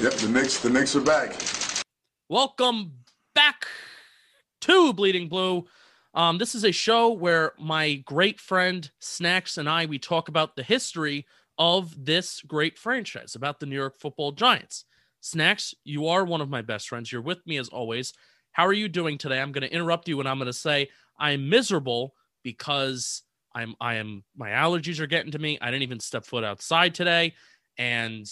Yep, the Knicks, the Knicks are back. Welcome back to Bleeding Blue. Um, this is a show where my great friend Snacks and I we talk about the history of this great franchise, about the New York Football Giants. Snacks, you are one of my best friends. You're with me as always. How are you doing today? I'm going to interrupt you and I'm going to say I'm miserable because I'm I am my allergies are getting to me. I didn't even step foot outside today, and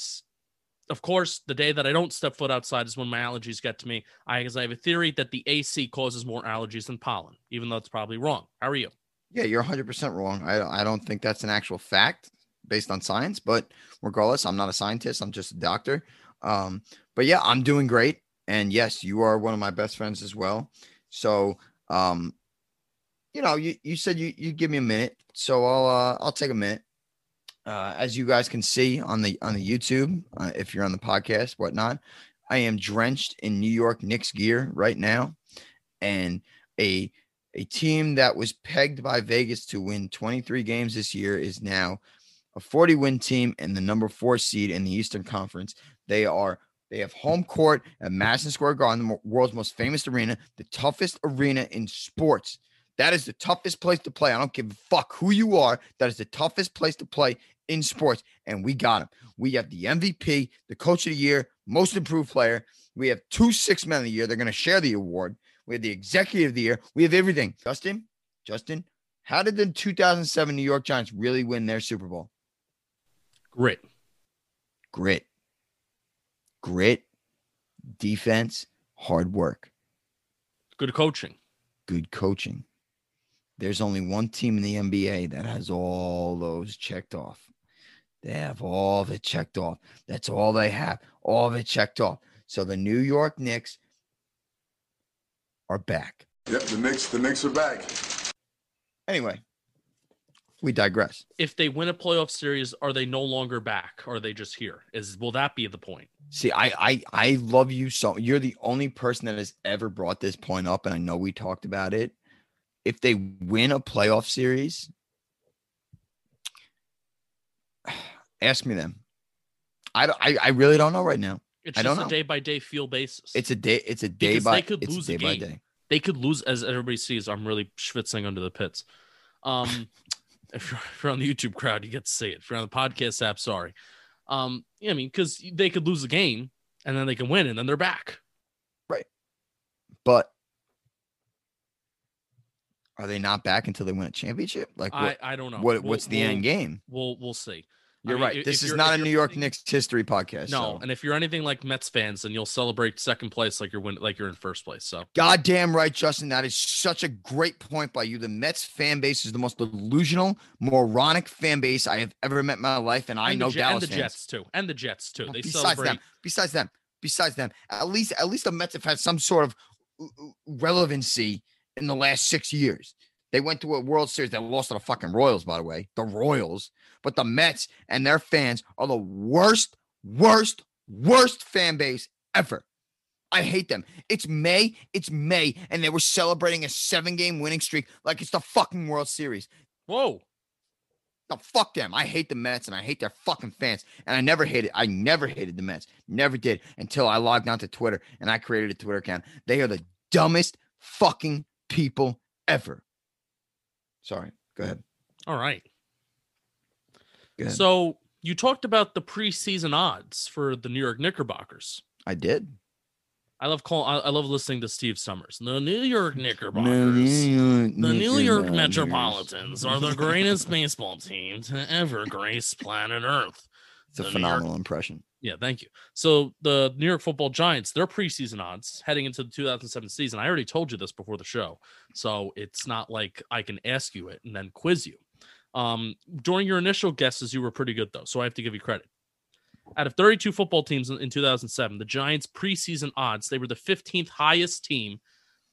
of course, the day that I don't step foot outside is when my allergies get to me. I because I have a theory that the AC causes more allergies than pollen, even though it's probably wrong. How are you? Yeah, you're 100% wrong. I, I don't think that's an actual fact based on science, but regardless, I'm not a scientist. I'm just a doctor. Um, but yeah, I'm doing great. And yes, you are one of my best friends as well. So, um, you know, you, you said you, you give me a minute. So I'll, uh, I'll take a minute. Uh, as you guys can see on the on the YouTube, uh, if you're on the podcast, whatnot, I am drenched in New York Knicks gear right now, and a a team that was pegged by Vegas to win 23 games this year is now a 40 win team and the number four seed in the Eastern Conference. They are they have home court at Madison Square Garden, the world's most famous arena, the toughest arena in sports. That is the toughest place to play. I don't give a fuck who you are. That is the toughest place to play in sports, and we got him. We have the MVP, the coach of the year, most improved player. We have two six men of the year. They're going to share the award. We have the executive of the year. We have everything. Justin, Justin, how did the 2007 New York Giants really win their Super Bowl? Grit. Grit. Grit, defense, hard work. Good coaching. Good coaching. There's only one team in the NBA that has all those checked off. They have all of it checked off. That's all they have. All of it checked off. So the New York Knicks are back. Yep, the Knicks, the Knicks are back. Anyway, we digress. If they win a playoff series, are they no longer back? Are they just here? Is will that be the point? See, I I I love you so. You're the only person that has ever brought this point up, and I know we talked about it. If they win a playoff series, ask me them. I I, I really don't know right now. It's I just don't a know. day by day feel basis. It's a day. It's a day Because by. they could it's lose day by day. they could lose as everybody sees. I'm really schwitzing under the pits. Um, if you're, if you're on the YouTube crowd, you get to see it. If you're on the podcast app, sorry. Um, yeah, I mean, because they could lose the game and then they can win and then they're back. Right. But are they not back until they win a championship? Like what? I I don't know. what We'll- what's the we'll- end game? We'll we'll see. I You're mean, right. if This is not a New York Knicks history podcast. No, so. and if you're anything like Mets fans, then you'll celebrate second place like you're win like you're in first place. So Goddamn right, Justin. That is such a great point by you. The Mets fan base is the most delusional, moronic fan base I have ever met in my life, and I know Dallas and the fans. Jets too, and the Jets too. They besides celebrate. them, besides them, besides them, at least at least the Mets have had some sort of uh, uh, relevancy in the last six years. They went to a World Series that lost to the fucking Royals, by the way, the Royals. But the Mets and their fans are the worst, worst, worst fan base ever. I hate them. It's May. It's May, and they were celebrating a seven-game winning streak like it's the fucking World Series. Whoa, No, fuck them. I hate the Mets and I hate their fucking fans. And I never hated, I never hated the Mets. Never did until I logged onto Twitter and I created a Twitter account. They are the dumbest fucking people ever. Sorry. Go ahead. all right. So you talked about the preseason odds for the New York Knickerbockers. I did. I love call. I, I love listening to Steve Somers. The New York Knickerbockers. The New York Metropolitans are the greatest baseball team to ever grace planet Earth. It's a the New York- phenomenal impression. Yeah, thank you. So the New York Football Giants, their preseason odds heading into the 2007 season. I already told you this before the show, so it's not like I can ask you it and then quiz you. Um, during your initial guesses, you were pretty good though, so I have to give you credit. Out of 32 football teams in, in 2007, the Giants' preseason odds they were the 15th highest team,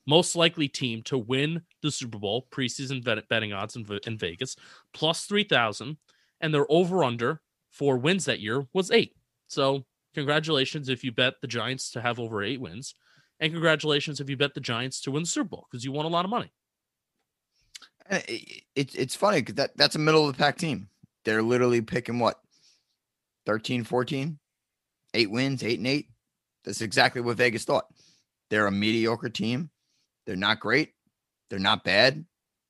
most likely team to win the Super Bowl preseason bet- betting odds in, in Vegas, plus 3,000, and their over under for wins that year was eight. So, congratulations if you bet the Giants to have over eight wins, and congratulations if you bet the Giants to win the Super Bowl because you won a lot of money. And it, it, it's funny because that, that's a middle of the pack team. They're literally picking what? 13, 14? eight wins, eight and eight. That's exactly what Vegas thought. They're a mediocre team. They're not great. They're not bad.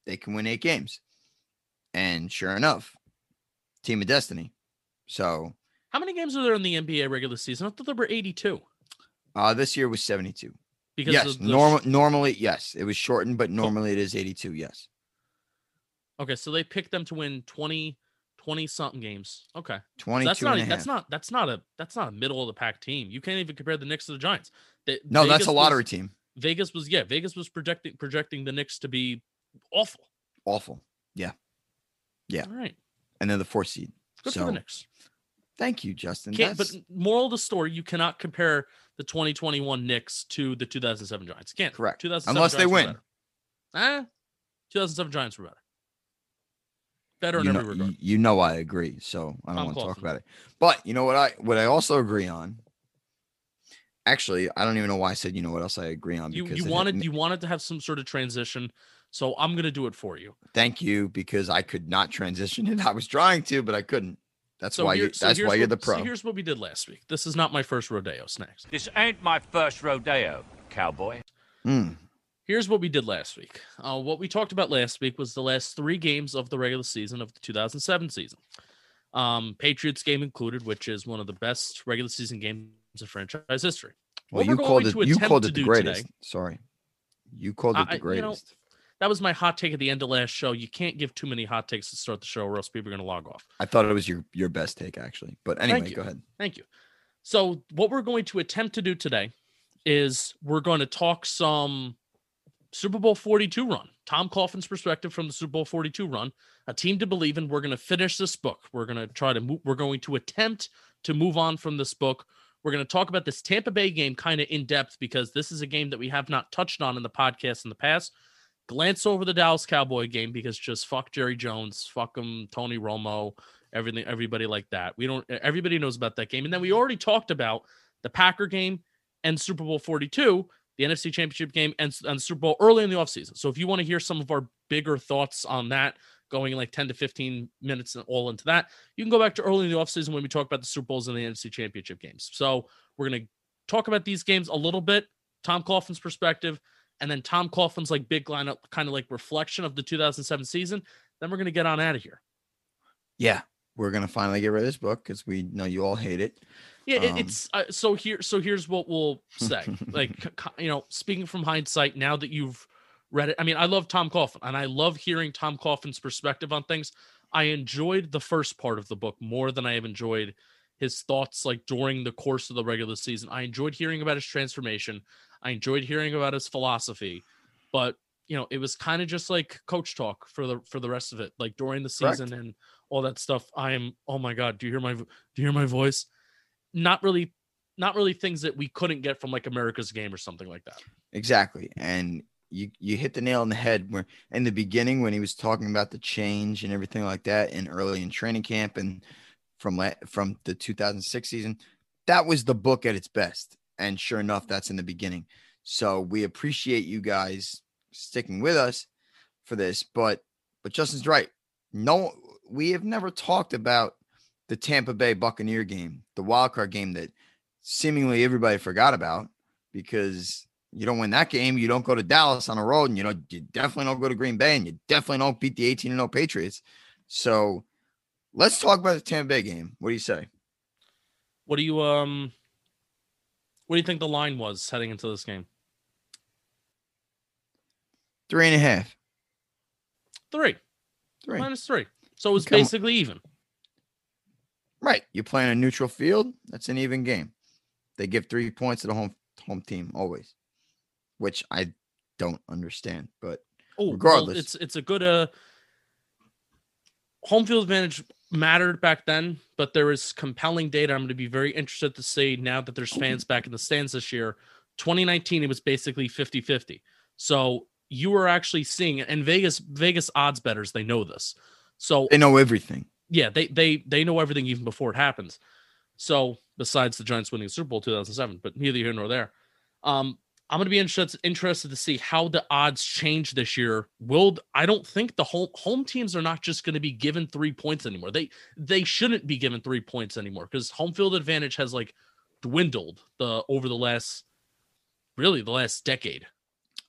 They can win eight games. And sure enough, team of destiny. So How many games are there in the NBA regular season? I thought there were 82. uh this year was 72. Because yes, normal normally, yes. It was shortened, but normally it is 82. Yes. Okay, so they picked them to win 20 20 something games. Okay. So that's not a that's not that's not a that's not a middle of the pack team. You can't even compare the Knicks to the Giants. They- No, that's Vegas a was- lottery team. Vegas was yeah, Vegas was projecting projecting the Knicks to be awful. Awful. Yeah. Yeah. All right. And they're the fourth seed. Good for the Knicks. Thank you, Justin. Can't, but moral of the story, you cannot compare the 2021 Knicks to the 2007 Giants. Can't. Correct. 2007 Unless they Giants were win. Ah, 2007 Giants were better. Better in you know, every regard. you know I agree, so I don't Tom want to talk about it. But you know what I what I also agree on. Actually, I don't even know why I said you know what else I agree on. You because you it hit wanted me- you wanted to have some sort of transition, so I'm gonna do it for you. thank you because I could not transition it. I was trying to, but I couldn't. That's So why here- you. so That's here's why you're the pro. So here's what we did last week. This is not my first rodeo, snacks. This ain't my first rodeo, cowboy. Mm, Here's what we did last week. Uh, what we talked about last week was the last three games of the regular season of the 2007 season. Um, Patriots game included, which is one of the best regular season games of franchise history. well, you called it. You called it the greatest. today- Sorry, you called it the I- you know, greatest. That was my hot take at the end of last show. You can't give too many hot takes to start the show, or else people are going to log off. I thought it was your your best take actually. But anyway, go ahead. Thank you. So, what we're going to attempt to do today is we're going to talk some Super Bowl 42 run, Tom Coughlin's perspective from the Super Bowl 42 run, a team to believe in. We're going to finish this book. We're going to try to move, we're going to attempt to move on from this book. We're going to talk about this Tampa Bay game kind of in depth because this is a game that we have not touched on in the podcast in the past. Glance over the Dallas Cowboy game because just fuck Jerry Jones, fuck him, Tony Romo, everything, everybody like that. We don't, everybody knows about that game. And then we already talked about the Packer game and Super Bowl 42, the NFC Championship game, and, and Super Bowl early in the offseason. So if you want to hear some of our bigger thoughts on that, going like 10 to 15 minutes and all into that, you can go back to early in the offseason when we talk about the Super Bowls and the NFC Championship games. So we're going to talk about these games a little bit, Tom Coughlin's perspective, and then Tom Coughlin's like big lineup, kind of like reflection of the 2007 season. Then we're going to get on out of here. Yeah, we're gonna finally get rid of this book because we know you all hate it. Yeah, Um, it's uh, so here. So here's what we'll say. like you know, speaking from hindsight, now that you've read it, I mean, I love Tom Coughlin, and I love hearing Tom Coughlin's perspective on things. I enjoyed the first part of the book more than I have enjoyed his thoughts like during the course of the regular season. I enjoyed hearing about his transformation. I enjoyed hearing about his philosophy, but you know, it was kind of just like coach talk for the for the rest of it, like during the Correct. season and all that stuff. I am. Oh my god, do you hear my do you hear my voice? Not really, not really things that we couldn't get from like America's Game or something like that. Exactly. And you you hit the nail on the head where in the beginning when he was talking about the change and everything like that and early in training camp and from la- from the 2006 season, that was the book at its best. And sure enough, that's in the beginning. So we appreciate you guys sticking with us for this, but but Justin's right. No, we have never talked about the Tampa Bay Buccaneer game, the wild card game that seemingly everybody forgot about because you don't win that game, you don't go to Dallas on a road, and you know you definitely don't go to Green Bay, and you definitely don't beat the 18 and 0 Patriots. So let's talk about the Tampa Bay game. What do you say? What do you um? What do you think the line was heading into this game? Three and a half. Three, Three. minus three. So it was Come on. basically even. Right. You play in a neutral field. That's an even game. They give three points to the home home team always, which I don't understand. But Oh, well, Regardless. it's it's a good uh home field advantage mattered back then, but there is compelling data. I'm going to be very interested to see now that there's fans back in the stands this year. 2019, it was basically 50 50. So you were actually seeing and Vegas, Vegas odds betters, they know this. So they know everything. Yeah, they they they know everything even before it happens. So besides the Giants winning the Super Bowl 2007, but neither here nor there. Um, I'm going to be interested interested to see how the odds change this year. Will I don't think the home home teams are not just going to be given three points anymore. They they shouldn't be given three points anymore because home field advantage has like dwindled the over the last really the last decade.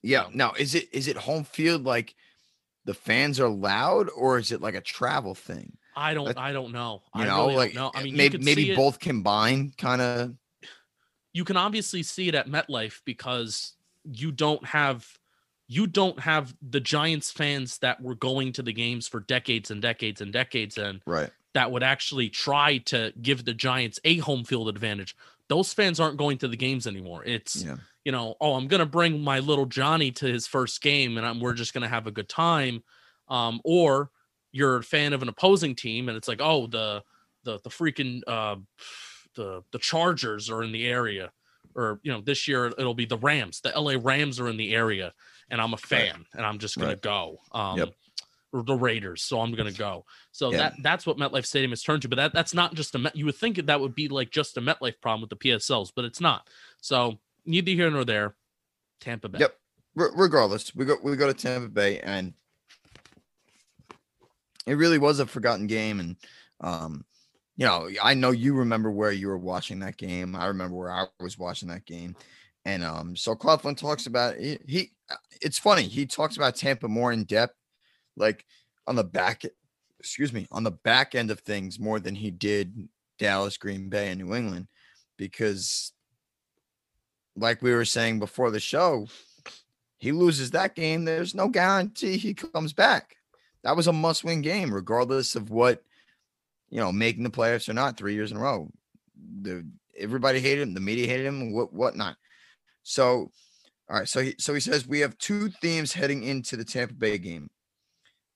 Yeah. Now, is it is it home field like the fans are loud, or is it like a travel thing? I don't I don't know. You I know, really like don't know. I mean, maybe maybe see it- both combined, kind of. you can obviously see it at MetLife because you don't have you don't have the Giants fans that were going to the games for decades and decades and decades and Right. that would actually try to give the Giants a home field advantage. Those fans aren't going to the games anymore. It's Yeah. you know, oh, I'm gonna bring my little Johnny to his first game, and I'm, we're just gonna have a good time. Um, or you're a fan of an opposing team, and it's like, oh, the the the freaking uh, the the Chargers are in the area, or you know, this year it'll be the Rams. The LA Rams are in the area, and I'm a fan, and I'm just gonna Right. go. Um, Yep. or the Raiders, so I'm gonna go. So Yeah. that that's what MetLife Stadium has turned to. But that that's not just a Met. You would think that would be like just a MetLife problem with the PSLs, but it's not. So neither here nor there. Tampa Bay. Yep. Re- regardless, we go we go to Tampa Bay, and it really was a forgotten game. And um, you know, I know you remember where you were watching that game. I remember where I was watching that game. And um, so Coughlin talks about he, he. It's funny he talks about Tampa more in depth, like on the back. Excuse me, on the back end of things more than he did Dallas, Green Bay, and New England, because like we were saying before the show, he loses that game. There's no guarantee he comes back. That was a must win game, regardless of what, you know, making the playoffs or not three years in a row. The everybody hated him, the media hated him, what whatnot. So, all right. So he so he says we have two themes heading into the Tampa Bay game.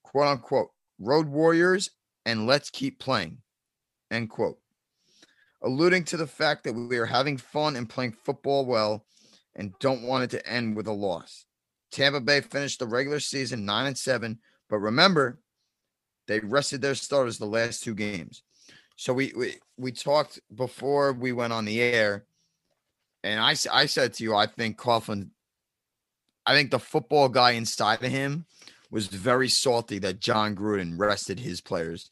Quote unquote, road warriors and let's keep playing. End quote alluding to the fact that we are having fun and playing football well and don't want it to end with a loss. Tampa Bay finished the regular season 9 and 7, but remember they rested their starters the last two games. So we we, we talked before we went on the air and I said to you I think Coughlin I think the football guy inside of him was very salty that Jon Gruden rested his players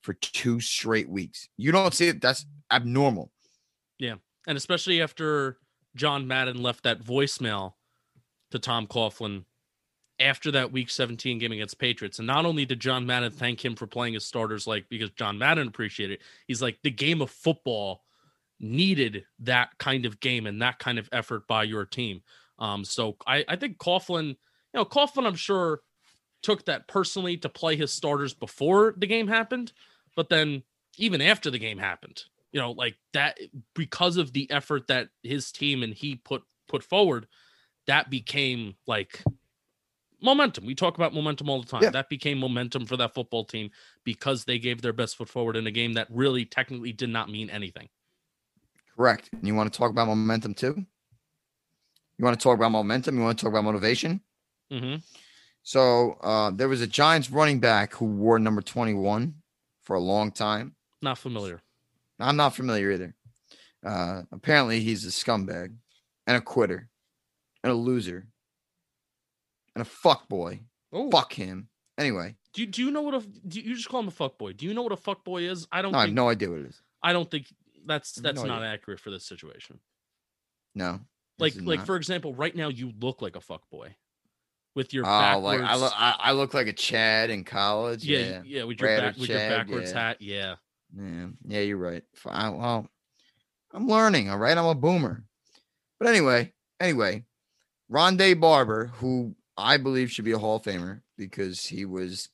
for two straight weeks. You don't see it that's abnormal. Yeah. And especially after John Madden left that voicemail to Tom Coughlin after that week 17 game against Patriots. And not only did John Madden thank him for playing his starters, like because John Madden appreciated it, he's like, the game of football needed that kind of game and that kind of effort by your team. Um, so I, I think Coughlin, you know, Coughlin, I'm sure took that personally to play his starters before the game happened, but then even after the game happened, you know, like that because of the effort that his team and he put put forward, that became like momentum. We talk about momentum all the time. Yeah. That became momentum for that football team because they gave their best foot forward in a game that really technically did not mean anything. Correct. And you want to talk about momentum too? You want to talk about momentum? You want to talk about motivation? Mm-hmm. So uh, there was a Giants running back who wore number 21 for a long time. Not familiar. I'm not familiar either. Uh, apparently, he's a scumbag and a quitter and a loser and a fuck boy. Oh, Fuck him. Anyway, Do you, do you know what a do you just call him a fuck boy? Do you know what a fuck boy is? I don't. no, I have no idea what it is. I don't think that's that's no not idea. accurate for this situation. No. Like like not. for example, right now you look like a fuck boy with your oh, backwards. like I look, I, I look like a Chad in college. yeah, Yeah, yeah, with your Brad back with your backwards yeah. hat. Yeah. yeah, yeah. You're right. Fine. Well, I'm learning. All right, I'm a boomer. But anyway, anyway, Rondé Barber, who I believe should be a Hall of Famer because he was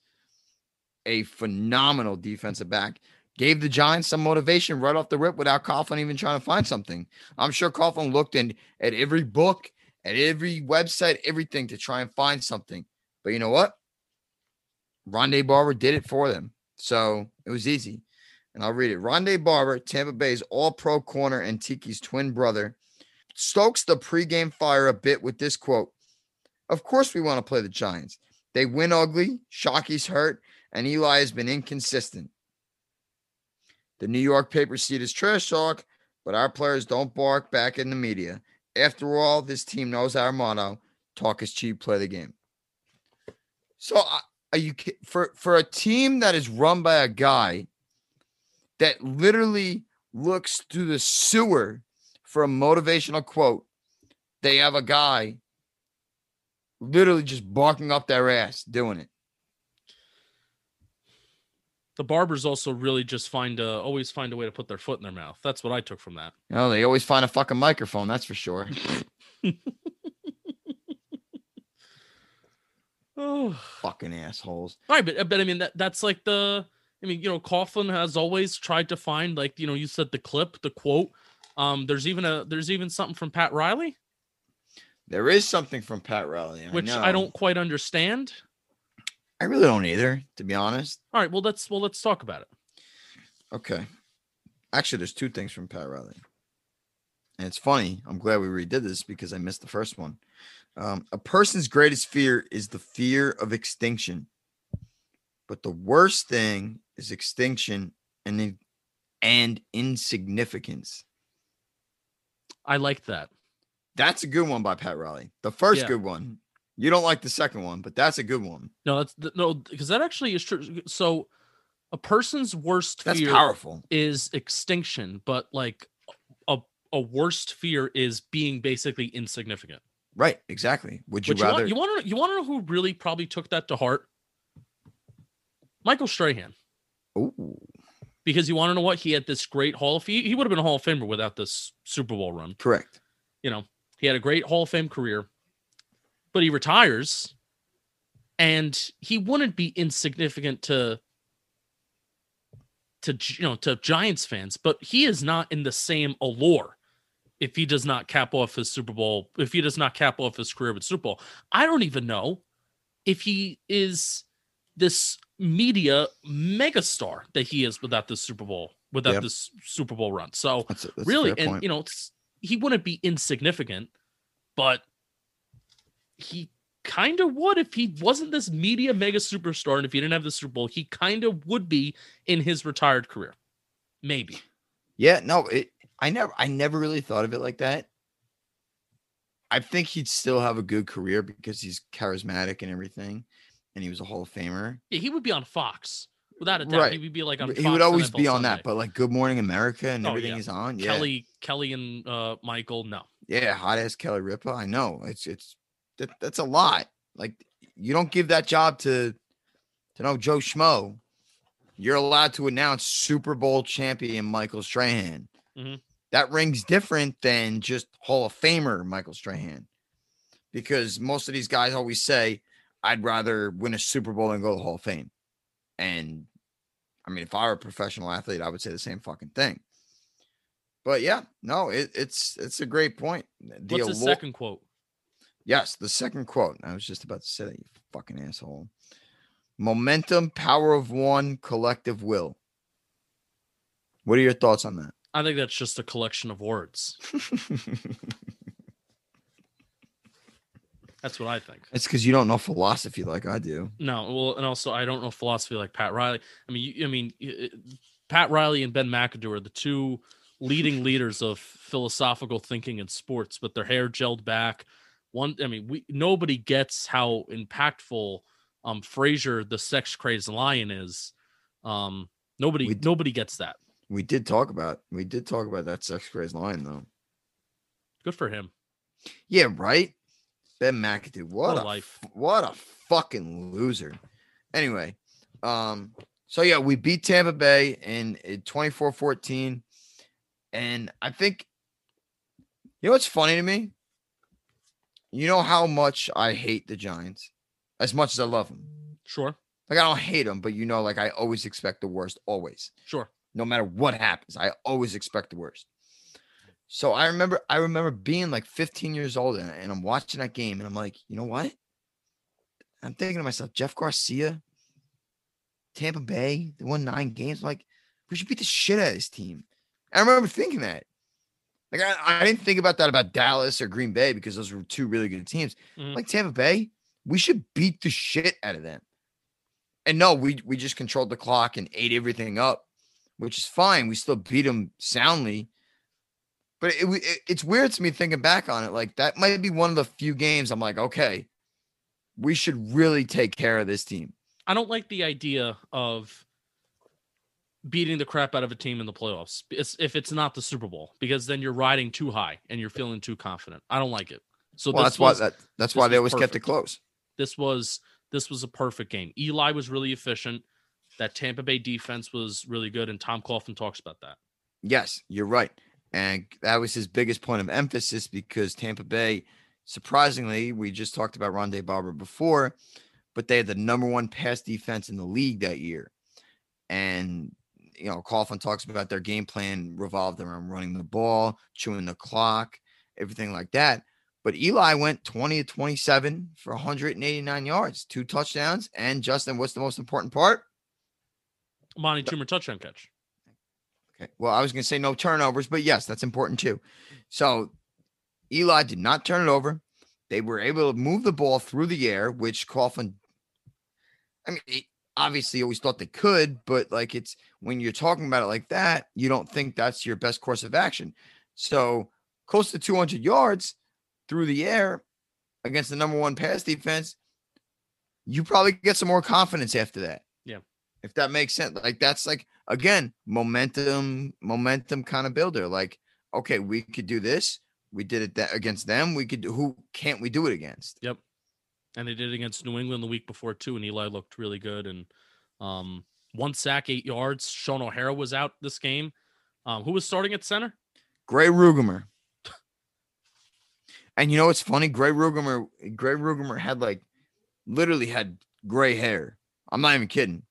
a phenomenal defensive back. Gave the Giants some motivation right off the rip without Coughlin even trying to find something. I'm sure Coughlin looked in at every book, at every website, everything to try and find something. But you know what? Rondé Barber did it for them. So it was easy. And I'll read it. Rondé Barber, Tampa Bay's all pro corner and Tiki's twin brother, stokes the pregame fire a bit with this quote Of course, we want to play the Giants. They win ugly, Shockey's hurt, and Eli has been inconsistent. The New York paper see is trash talk, but our players don't bark back in the media. After all, this team knows our motto talk is cheap, play the game. So, uh, are you for for a team that is run by a guy that literally looks through the sewer for a motivational quote, they have a guy literally just barking up their ass doing it. The barbers also really just find a always find a way to put their foot in their mouth. That's what I took from that. Know, they always find a fucking microphone, that's for sure. Oh. fucking assholes. All right, but but I mean that that's like the I mean, you know, Coughlin has always tried to find like, you know, you said the clip, the quote. Um, there's even a there's even something from Pat Riley, There is something from Pat Riley. which know. I don't quite understand. I really don't either, to be honest. All right, well let's well let's talk about it. Okay. Actually, there's two things from Pat Riley. And it's funny. I'm glad we redid this because I missed the first one. Um, a person's greatest fear is the fear of extinction. But the worst thing is extinction and and insignificance. I like that. That's a good one by Pat Riley. The first Yeah. good one. You don't like the second one, but that's a good one. No, that's th- no, because that actually is true. So, a person's worst That's fear powerful. is extinction, but like a a worst fear is being basically insignificant. Right, exactly. Would you Which rather you want to you want to know who really probably took that to heart? Michael Strahan, Ooh, because you want to know what he had this great Hall of he, he would have been a Hall of Famer without this Super Bowl run. correct. You know, he had a great Hall of Fame career, but he retires, and he wouldn't be insignificant to to you know to Giants fans, but he is not in the same allure if he does not cap off his Super Bowl, if he does not cap off his career with Super Bowl. I don't even know if he is this media megastar that he is without this Super Bowl, without Yep. this Super Bowl run. So That's, a, that's really, and you know, it's- he wouldn't be insignificant, but he kind of would if he wasn't this media mega superstar and if he didn't have the Super Bowl, he kind of would be in his retired career. Maybe. Yeah, no, it I never I never really thought of it like that. I think he'd still have a good career because he's charismatic and everything, and he was a Hall of Famer. Yeah, he would be on Fox without a doubt. Right. He would be like on. he Fox would always be on Sunday. that, but like Good Morning America and Oh, everything yeah. is on. Yeah, Kelly, Kelly, and uh, Michael. No, yeah, hot ass Kelly Ripa. I know it's it's that, that's a lot. Like you don't give that job to to know Joe Schmo. You're allowed to announce Super Bowl champion Michael Strahan. Mhm. That rings different than just Hall of Famer Michael Strahan, because most of these guys always say, "I'd rather win a Super Bowl than go to the Hall of Fame." And I mean, if I were a professional athlete, I would say the same fucking thing. But yeah, no, it, it's it's a great point. The what's allure- second quote? Yes, the second quote. I was just about to say that, you fucking asshole. Momentum, power of one, collective will. What are your thoughts on that? I think that's just a collection of words. That's what I think. it's because you don't know philosophy like I do. No, well, and also I don't know philosophy like Pat Riley. I mean, you, I mean, Pat Riley and Ben McAdoo are the two leading leaders of philosophical thinking in sports. but their hair gelled back, one. I mean, we nobody gets how impactful um Frazier, the sex crazed lion, is. Um, nobody, We- nobody gets that. We did talk about we did talk about that sex crazed lion though. Good for him. Yeah, right. Ben McAdoo. What, What a life. what a fucking loser. Anyway, um, so yeah, we beat Tampa Bay in, in 24-14. And I think you know what's funny to me? You know how much I hate the Giants as much as I love them. Sure, Like I don't hate them, but you know, like I always expect the worst, always sure. no matter what happens. I always expect the worst. So I remember, I remember being like 15 years old and, and I'm watching that game and I'm like, you know what? I'm thinking to myself, Jeff Garcia, Tampa Bay, they won nine games. I'm like, we should beat the shit out of this team. I remember thinking that. Like I, I didn't think about that about Dallas or Green Bay because those were two really good teams. Mhm. Like Tampa Bay, we should beat the shit out of them. And no, we we just controlled the clock and ate everything up, which is fine. We still beat them soundly. But it, it, it's weird to me thinking back on it. Like that might be one of the few games I'm like, okay, we should really take care of this team. I don't like the idea of beating the crap out of a team in the playoffs if it's not the Super Bowl because then you're riding too high and you're feeling too confident. I don't like it. So well, that's why that that's why they was always kept it close. this was this was a perfect game. Eli was really efficient. That Tampa Bay defense was really good, and Tom Coughlin talks about that. Yes, you're right. And that was his biggest point of emphasis because Tampa Bay, surprisingly, we just talked about Rondé Barber before, but they had the number one pass defense in the league that year. And, you know, Coughlin talks about their game plan revolved around running the ball, chewing the clock, everything like that. But Eli went 20 to 27 for 189 yards, two touchdowns. And Justin, what's the most important part? Amani Toomer touchdown catch. Well, I was going to say no turnovers, but yes, that's important too. So Eli did not turn it over. They were able to move the ball through the air, which Coughlin, I mean, obviously always thought they could, but like it's when you're talking about it like that, you don't think that's your best course of action. So close to 200 yards through the air against the number one pass defense, you probably get some more confidence after that. If that makes sense. Like that's like again, momentum, momentum kind of builder. Like, okay, we could do this. We did it that against them. We could do who can't we do it against? Yep. And they did it against New England the week before too, and Eli looked really good. And um, one sack, eight yards. Shaun O'Hara was out this game. Um, who was starting at center? Grey Ruegamer. And you know what's funny? Grey Ruegamer, Grey Ruegamer had like literally had gray hair. I'm not even kidding.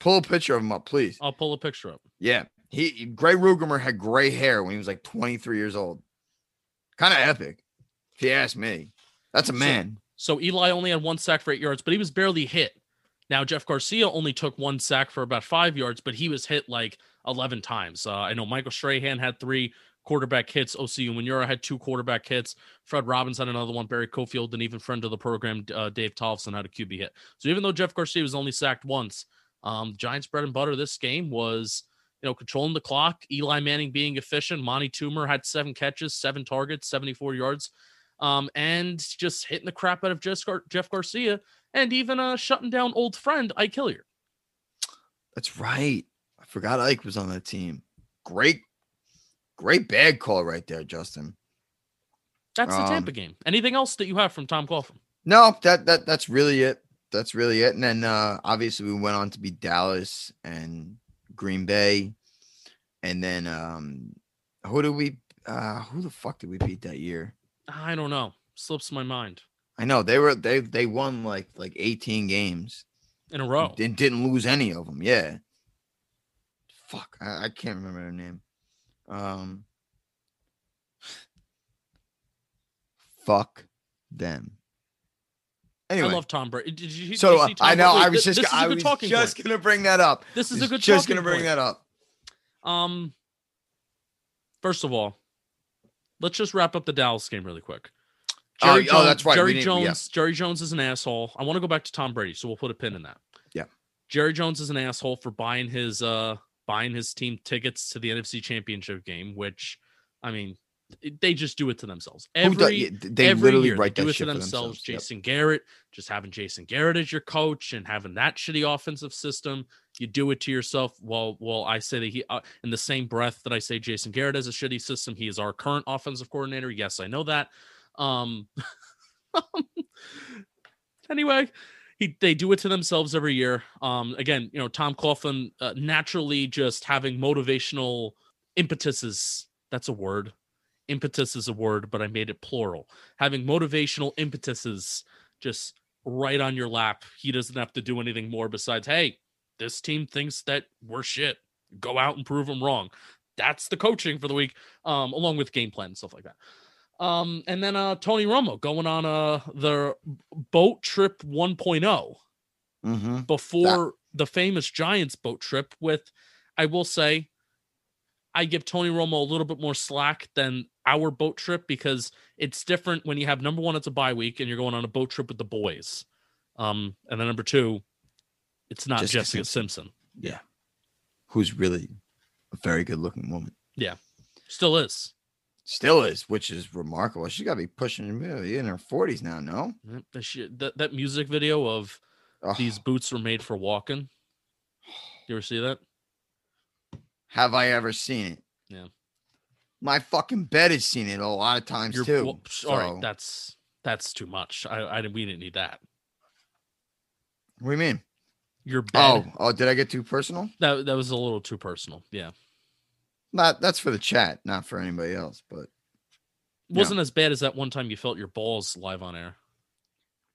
Pull a picture of him up, please. I'll pull a picture up. Yeah. He Grey Ruegamer had gray hair when he was like 23 years old. Kind of epic, if you ask me. That's a man. So Eli only had one sack for eight yards, but he was barely hit. Now Jeff Garcia only took one sack for about five yards, but he was hit like eleven times. Uh, I know Michael Strahan had three quarterback hits. Osi Umenyiora had two quarterback hits. Fred Robbins had another one. Barry Cofield, and even friend of the program, uh, Dave Tollefson, had a QB hit. So even though Jeff Garcia was only sacked once, um, Giants' bread and butter this game was you know controlling the clock. Eli Manning being efficient. Amani Toomer had seven catches, seven targets, seventy-four yards um, and just hitting the crap out of Jeff, Gar- Jeff Garcia and even uh, shutting down old friend Ike Hilliard. That's right. I forgot Ike was on that team. Great, great bag call right there, Justin. That's the Um, Tampa game. Anything else that you have from Tom Coughlin? No, that that that's really it. That's really it. And then uh obviously we went on to beat Dallas and Green Bay. And then um who did we uh who the fuck did we beat that year? I don't know. Slips my mind I know they were they they won like like 18 games. in a row. and didn't lose any of them. Yeah. Fuck, I, I can't remember their name. Um, fuck them. Anyway, I love Tom Brady. Did you? did so you uh, I know Brady? I was just This is a I was just point. gonna bring that up. This is a good just gonna bring point. that up. Um, first of all, let's just wrap up the Dallas game really quick. Oh, Jerry oh, Jones, that's right. Jerry didn't- yeah. Jones. Jerry Jones is an asshole. I want to go back to Tom Brady, so we'll put a pin in that. Yeah. Jerry Jones is an asshole for buying his uh buying his team tickets to the NFC Championship game, which I mean, they just do it to themselves. Every they every literally year, write they that do it to themselves. themselves. Yep. Jason Garrett, just having Jason Garrett as your coach and having that shitty offensive system, you do it to yourself. Well, well, I say that he, uh, in the same breath that I say Jason Garrett has a shitty system, he is our current offensive coordinator. Yes, I know that. Um, anyway, he they do it to themselves every year. Um, again, you know, Tom Coughlin uh, naturally just having motivational impetuses. That's a word. Impetus is a word, but I made it plural. Having motivational impetuses just right on your lap. He doesn't have to do anything more besides, hey, this team thinks that we're shit. Go out and prove them wrong. That's the coaching for the week, um, along with game plan and stuff like that. Um, and then uh, Tony Romo going on uh, the boat trip 1.0 Mm-hmm. before the famous Giants boat trip with I will say I give Tony Romo a little bit more slack than our boat trip because it's different when you have number one, it's a bye week and you're going on a boat trip with the boys. Um, and then number two, it's not Jessica Jessica, Simpson. Who's really a very good looking woman. Yeah. Still is. Still is, which is remarkable. She's got to be pushing in her 40s now, no? That, that music video of Oh, these boots were made for walking. You ever see that? have I ever seen it. Yeah. My fucking bed has seen it a lot of times You're, too. well, right, so- that's that's too much. I, I we didn't need that. what do you mean? Your oh, bed. Oh, oh, did I get too personal? that that was a little too personal. Yeah, Not that's for the chat, not for anybody else. But wasn't as bad as that one time you felt your balls live on air.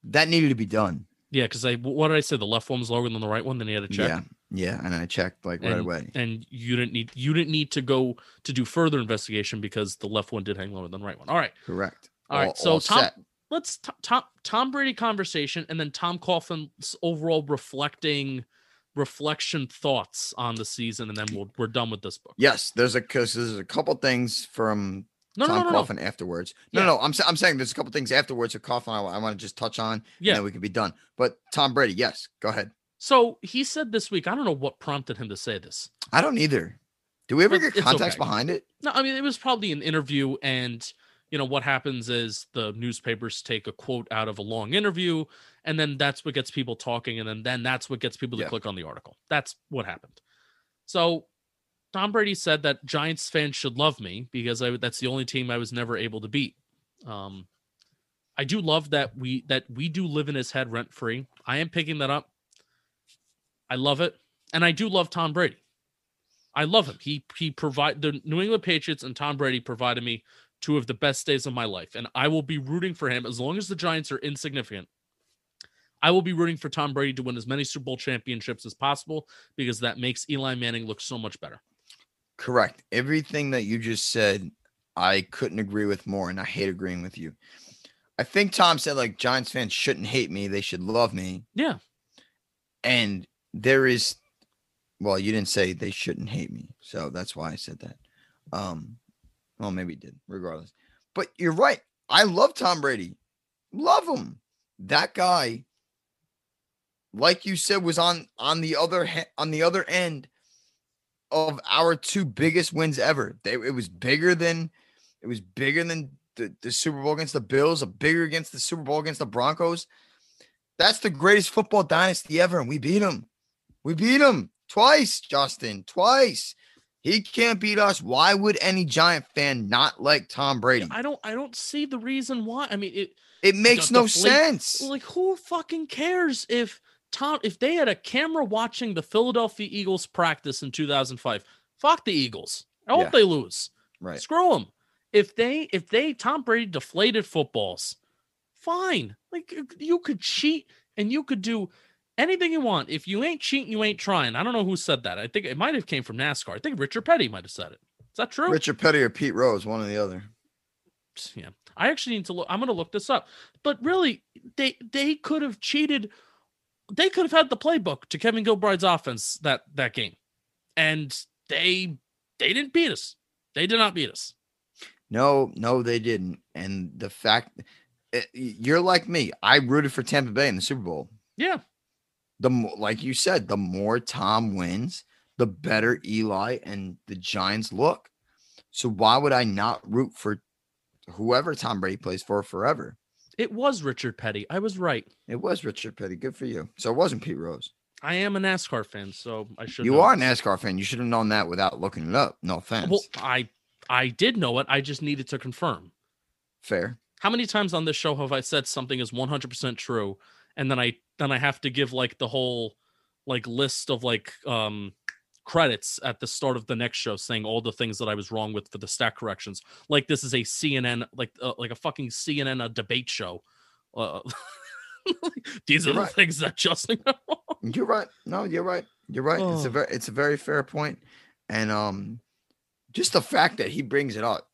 that needed to be done. Yeah, because I what did I say? The left one was lower than the right one. Then you had to check. Yeah, yeah, and I checked like right and, away. and you didn't need you didn't need to go to do further investigation because the left one did hang lower than the right one. All right, Correct. all right. So Tom, set. let's t- Tom Tom Brady conversation and then Tom Coughlin's overall reflecting reflection thoughts on the season, and then we'll we're done with this book. Yes, there's a because there's a couple things from No, no, Tom no, no, no. Coughlin afterwards. No, Yeah. no, I'm I'm saying there's a couple things afterwards of Coughlin I, want to just touch on. Yeah. and then we can be done. But Tom Brady, yes, go ahead. So he said this week. I don't know what prompted him to say this. I don't either. Do we ever get context okay. behind it? No, I mean it was probably an interview, and you know what happens is the newspapers take a quote out of a long interview, and then that's what gets people talking, and then then that's what gets people to Yeah. click on the article. That's what happened. So Tom Brady said that Giants fans should love me because I that's the only team I was never able to beat. Um, I do love that we that we do live in his head rent free. I am picking that up. I love it, and I do love Tom Brady. I love him. He he provide the New England Patriots and Tom Brady provided me two of the best days of my life, and I will be rooting for him as long as the Giants are insignificant. I will be rooting for Tom Brady to win as many Super Bowl championships as possible because that makes Eli Manning look so much better. Correct. Everything that you just said, I couldn't agree with more, and I hate agreeing with you. I think Tom said like Giants fans shouldn't hate me; they should love me. Yeah. And there is, well, you didn't say they shouldn't hate me, so that's why I said that. Um, well, maybe he did, regardless. But you're right. I love Tom Brady. Love him. That guy, like you said, was on on the other ha- on the other end of our two biggest wins ever. They, it was bigger than it was bigger than the, the Super Bowl against the Bills, a bigger against the Super Bowl against the Broncos. That's the greatest football dynasty ever, and we beat him. We beat him twice, Justin, twice. He can't beat us. Why would any Giant fan not like Tom Brady? I don't I don't see the reason why. I mean, it It makes no sense. like who fucking cares if Tom if they had a camera watching the Philadelphia Eagles practice in 2005? Fuck the Eagles. I hope Yeah. they lose. Right. Screw them. If they if they Tom Brady deflated footballs, fine. Like you could cheat and you could do anything you want. If you ain't cheating, you ain't trying. I don't know who said that. I think it might have came from NASCAR. I think Richard Petty might have said it. Is that true? Richard Petty or Pete Rose, one or the other. yeah i actually need to look i'm going to look this up but really they they could have cheated they could have had the playbook to kevin gilbride's offense that that game and they they didn't beat us they did not beat us No, no, they didn't. And the fact eh, you're like me, I rooted for Tampa Bay in the Super Bowl. yeah The more, like you said, the more Tom wins, the better Eli and the Giants look. So why would I not root for whoever Tom Brady plays for forever? it was richard petty i was right It was Richard Petty. Good for you. So it wasn't Pete Rose. i am a nascar fan so i should You know are a. NASCAR fan. You should have known that without looking it up. No offense. well i i did know it i just needed to confirm Fair. how many times on this show have I said something is 100% true and then I then I have to give like the whole like list of like um credits at the start of the next show saying all the things that I was wrong with for the stat corrections like this is a CNN like uh, like a fucking CNN a debate show uh, these are You're the right. things that Justin You're right. No, you're right. You're right. It's a Oh. very it's a very fair. And um just the fact that he brings it up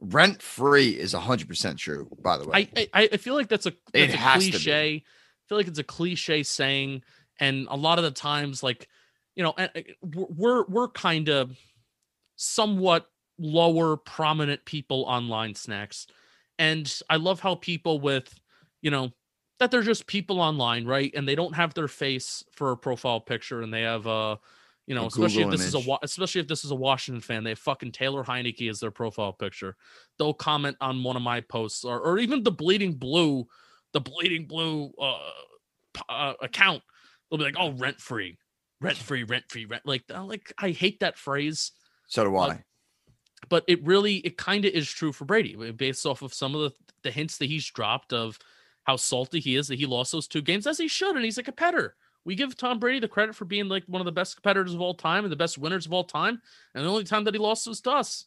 rent free is hundred percent true, by the way. I, I I feel like that's a It a has to be. cliche. Feel like it's a cliche saying, and a lot of the times, like you know, and, we're we're, kind of somewhat lower prominent people online snacks, and I love how people with you know that they're just people online, right? And they don't have their face for a profile picture, and they have a you know, especially if this is a especially if this is a Washington fan, they have fucking Taylor Heinicke as their profile picture. They'll comment on one of my posts, or or even the Bleeding Blue, the Bleeding Blue uh, uh account. They'll be like, "Oh, rent free, rent free, rent free, rent like uh, like I hate that phrase, So do I. Like, but it really it kind of is true for Brady uh, based off of some of the the hints that he's dropped of how salty he is that he lost those two games as he should, and he's a competitor. We give Tom Brady the credit for being like one of the best competitors of all time and the best winners of all time, and the only time that he lost was to us.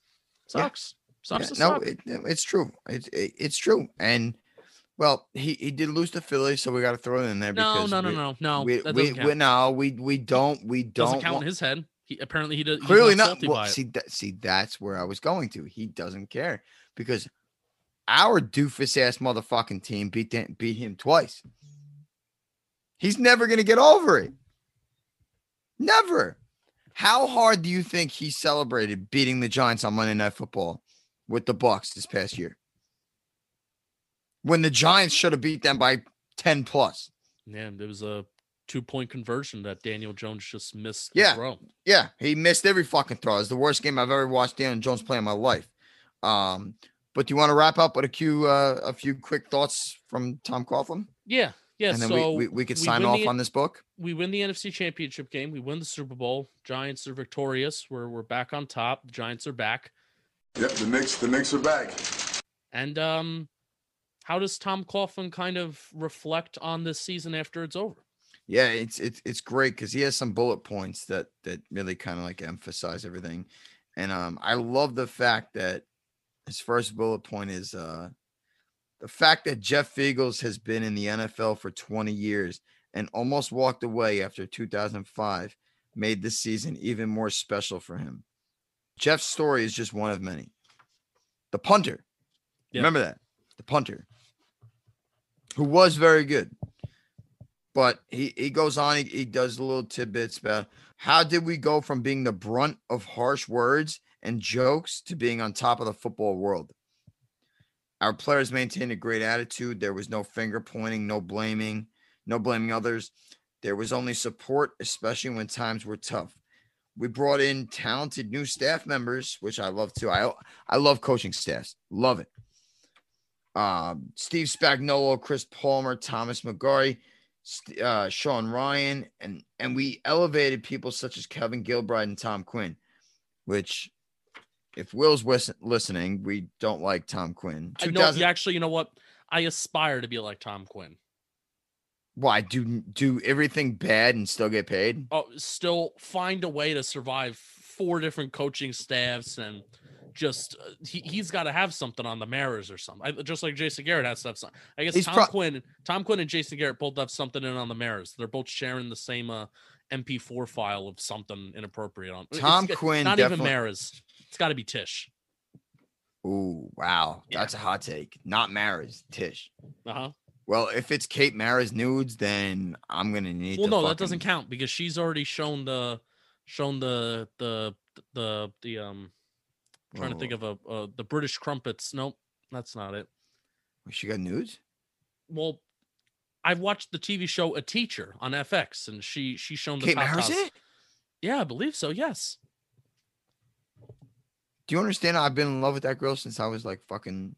Yeah. Sucks. Sucks Yeah, no, it, it's true. It's it, it's true. And well, he, he did lose to Philly, so we got to throw it in there. no, because no, no, we, no, no. We, we, doesn't we no, we we don't we doesn't don't count want- in his head. He apparently he does. clearly not not. Well, see that see that's where I was going to. He doesn't care because our doofus ass motherfucking team beat them, beat him twice. He's never gonna get over it. Never. How hard do you think he celebrated beating the Giants on Monday Night Football with the Bucs this past year? When the Giants should have beat them by 10 plus. Yeah, there was a two point conversion that Daniel Jones just missed. Yeah. Throw. Yeah, he missed every fucking throw. It's the worst game I've ever watched Daniel Jones play in my life. Um, but do you want to wrap up with a few uh, a few quick thoughts from Tom Coughlin? Yeah, yeah. and then so we, we, we could sign win off the- on this book. we win the NFC Championship game. We win the Super Bowl. Giants are victorious. We're we're back on top. The Giants are back. Yep, the Knicks, the Knicks are back. And um, how does Tom Coughlin kind of reflect on this season after it's over? Yeah, it's it's it's great because he has some bullet points that that really kind of like emphasize everything, and um, I love the fact that his first bullet point is uh, the fact that Jeff Feagles has been in the NFL for 20 years and almost walked away after 2005 made this season even more special for him. Jeff's story is just one of many. The punter, Yeah. remember that the punter, who was very good. But he, he goes on he, he does little tidbits about how did we go from being the brunt of harsh words and jokes to being on top of the football world? Our players maintained a great attitude. There was no finger pointing no blaming no blaming others. There was only support especially when times were tough. We brought in talented new staff members which i love too. I i love coaching staffs. Love it um, Steve Spagnuolo, Chris Palmer, Thomas McGaughey, uh, Sean Ryan, and and we elevated people such as Kevin Gilbride and Tom Quinn, which, if Will's wis- listening, we don't like Tom Quinn. I know, 2000 yeah, actually, you know what? I aspire to be like Tom Quinn. Why do do everything bad and still get paid? Oh, still find a way to survive four different coaching staffs and just uh, he, he's got to have something on the Maras or something. I, just like Jason Garrett has to have something. I guess He's Tom pro- Quinn, Tom Quinn and Jason Garrett both have something in on the Maras. They're both sharing the same uh, MP4 file of something inappropriate on. Tom g- Quinn not even definitely- Maras. It's got to be Tisch. Ooh, wow, Yeah. that's a hot take. Not Maras, Tisch. Uh huh. Well, if it's Kate Mara's nudes, then I'm gonna need. Well, no, that doesn't count because she's already shown the shown the the the the um. Trying to think Oh, of a uh, the British crumpets. Nope, that's not it. She got nudes. Well, I've watched the TV show A Teacher on FX, and she she's shown the Kate top. Yeah, I believe so. Yes. Do you understand? I've been in love with that girl since I was like fucking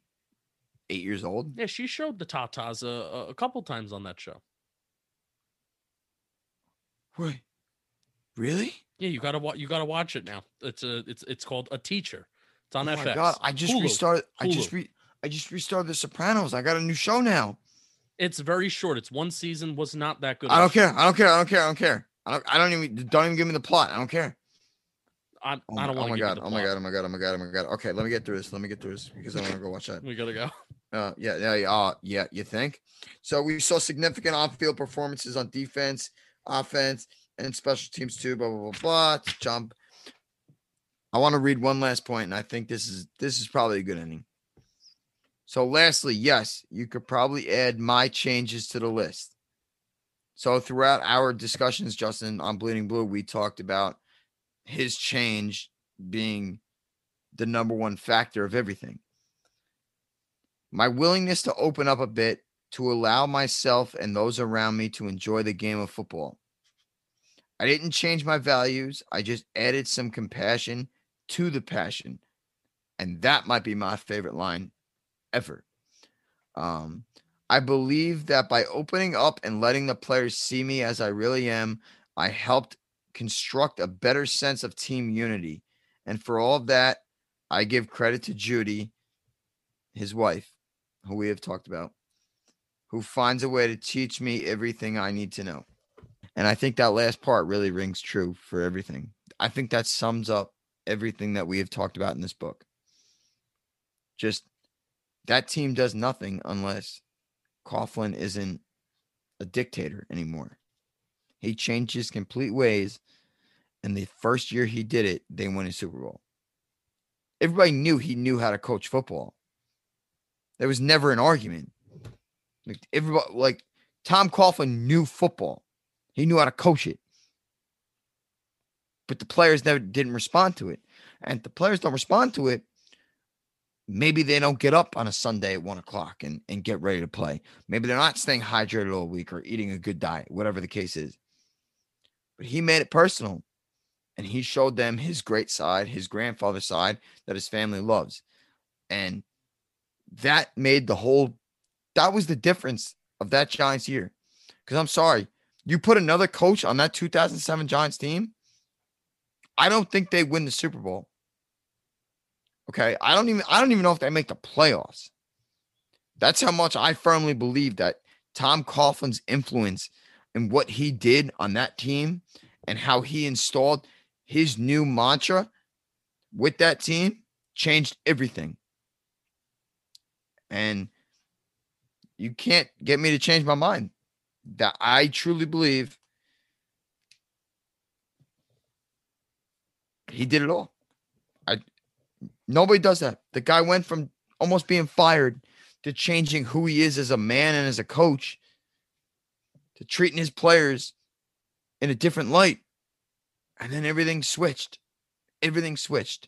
eight years old. Yeah, she showed the tatas a, a, a couple times on that show. Wait, really? Yeah, you gotta watch. You gotta watch it now. It's a it's it's called A Teacher. It's on oh FX. my god! I just Hulu. restarted. I just re. I just restarted The Sopranos. I got a new show now. It's very short. It's one season. Was not that good. I don't care. I don't care. I don't care. I don't care. I don't. I don't even. Don't even give me the plot. I don't care. I, Oh I my, don't oh my god. Oh my god. Oh my god. Oh my god. Oh my god. Okay, let me get through this. Let me get through this because I want to go watch that. We gotta go. Uh, yeah, yeah, yeah, uh, yeah. You think? So we saw significant on-field performances on defense, offense, and special teams too. Blah blah blah blah. Jump. I want to read one last point, and I think this is this is probably a good ending. So, lastly, yes, you could probably add my changes to the list. So, throughout our discussions, Justin, on Bleeding Blue, we talked about his change being the number one factor of everything my willingness to open up a bit to allow myself and those around me to enjoy the game of football. I didn't change my values, I just added some compassion to the passion. And that might be my favorite line ever. Um, I believe that by opening up and letting the players see me as I really am, I helped construct a better sense of team unity. And for all of that, I give credit to Judy, his wife, who we have talked about, who finds a way to teach me everything I need to know. And I think that last part really rings true for everything. I think that sums up everything that we have talked about in this book. Just that team does nothing unless Coughlin isn't a dictator anymore. He changed his complete ways. And the first year he did it, they won a Super Bowl. Everybody knew he knew how to coach football. There was never an argument. Like everybody, like Tom Coughlin knew football. He knew how to coach it. But the players never didn't respond to it. And the players don't respond to it. Maybe they don't get up on a Sunday at one o'clock and, and get ready to play. Maybe they're not staying hydrated all week or eating a good diet, whatever the case is. But he made it personal and he showed them his great side, his grandfather's side that his family loves. And that made the whole that was the difference of that Giants year. Because I'm sorry, you put another coach on that 2007 Giants team, I don't think they win the Super Bowl. Okay, I don't even I don't even know if they make the playoffs. That's how much I firmly believe that Tom Coughlin's influence and what he did on that team and how he installed his new mantra with that team changed everything. And you can't get me to change my mind. That I truly believe he did it all. I nobody does that. The guy went from almost being fired to changing who he is as a man and as a coach to treating his players in a different light. And then everything switched. Everything switched.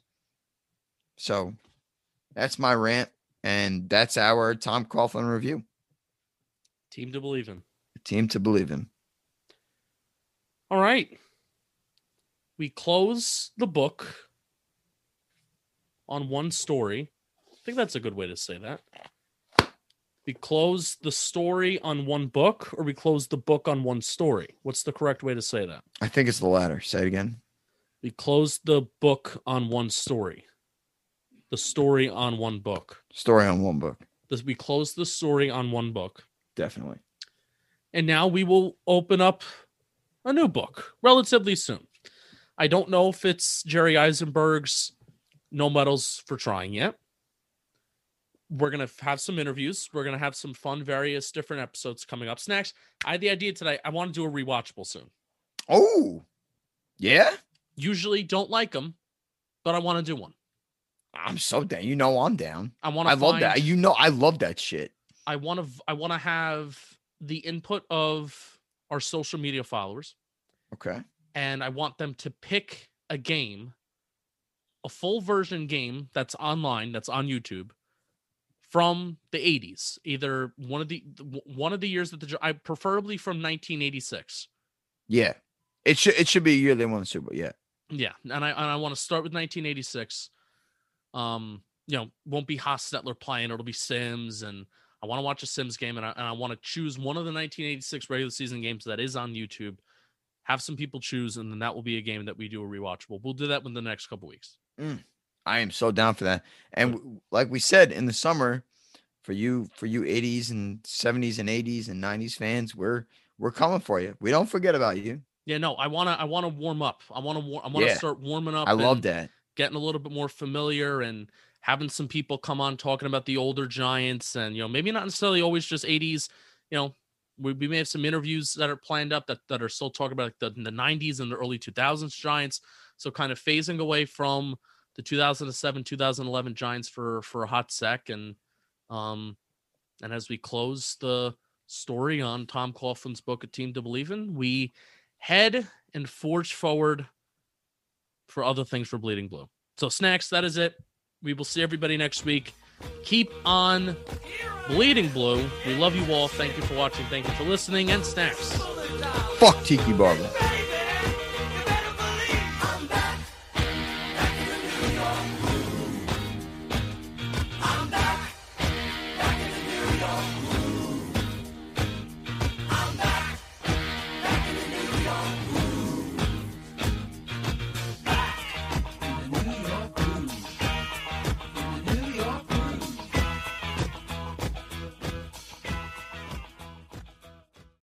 So that's my rant. And that's our Tom Coughlin review. Team to believe in. Team to believe in. All right. We close the book on one story. I think that's a good way to say that. We close the story on one book, or we close the book on one story. What's the correct way to say that? I think it's the latter. Say it again. We close the book on one story. The story on one book. Story on one book. This we close the story on one book. Definitely. And now we will open up a new book relatively soon. I don't know if it's Jerry Izenberg's No Medals for Trying yet. We're going to have some interviews. We're going to have some fun, various different episodes coming up. Snacks, I had the idea today. I want to do a rewatchable soon. Oh, yeah. Usually don't like them, but I want to do one. I'm so down. You know, I'm down. I want I to love that. You know, I love that shit. I want to I want to have the input of our social media followers Okay. And I want them to pick a game, a full version game that's online, that's on YouTube from the 80s, either one of the one of the years that the I preferably from 1986. Yeah. It should it should be a year they won the Super Bowl. Yeah. Yeah, and I and I want to start with 1986. Um, you know, won't be Hostetler playing, it'll be Simms, and I want to watch a Simms game, and I, and I want to choose one of the 1986 regular season games that is on YouTube. Have some people choose, and then that will be a game that we do a rewatchable. We'll do that in the next couple weeks. Mm, I am so down for that. And w- like we said in the summer, for you for you 80s and 70s and 80s and 90s fans, we're we're coming for you. We don't forget about you. Yeah, no, I wanna I wanna warm up. I wanna war- I wanna Yeah. start warming up. I love that. Getting a little bit more familiar and having some people come on talking about the older giants and you know maybe not necessarily always just 80s. You know, we, we may have some interviews that are planned up that, that are still talking about like the, the 90s and the early 2000s giants. So kind of phasing away from the 2007 2011 giants for for a hot sec and um and as we close the story on Tom Coughlin's book, A Team to Believe in, we head and forge forward for other things for Bleeding Blue. So, snacks, that is it. We will see everybody next week. Keep on bleeding blue. We love you all. Thank you for watching. Thank you for listening. And snacks. Fuck Tiki Barber.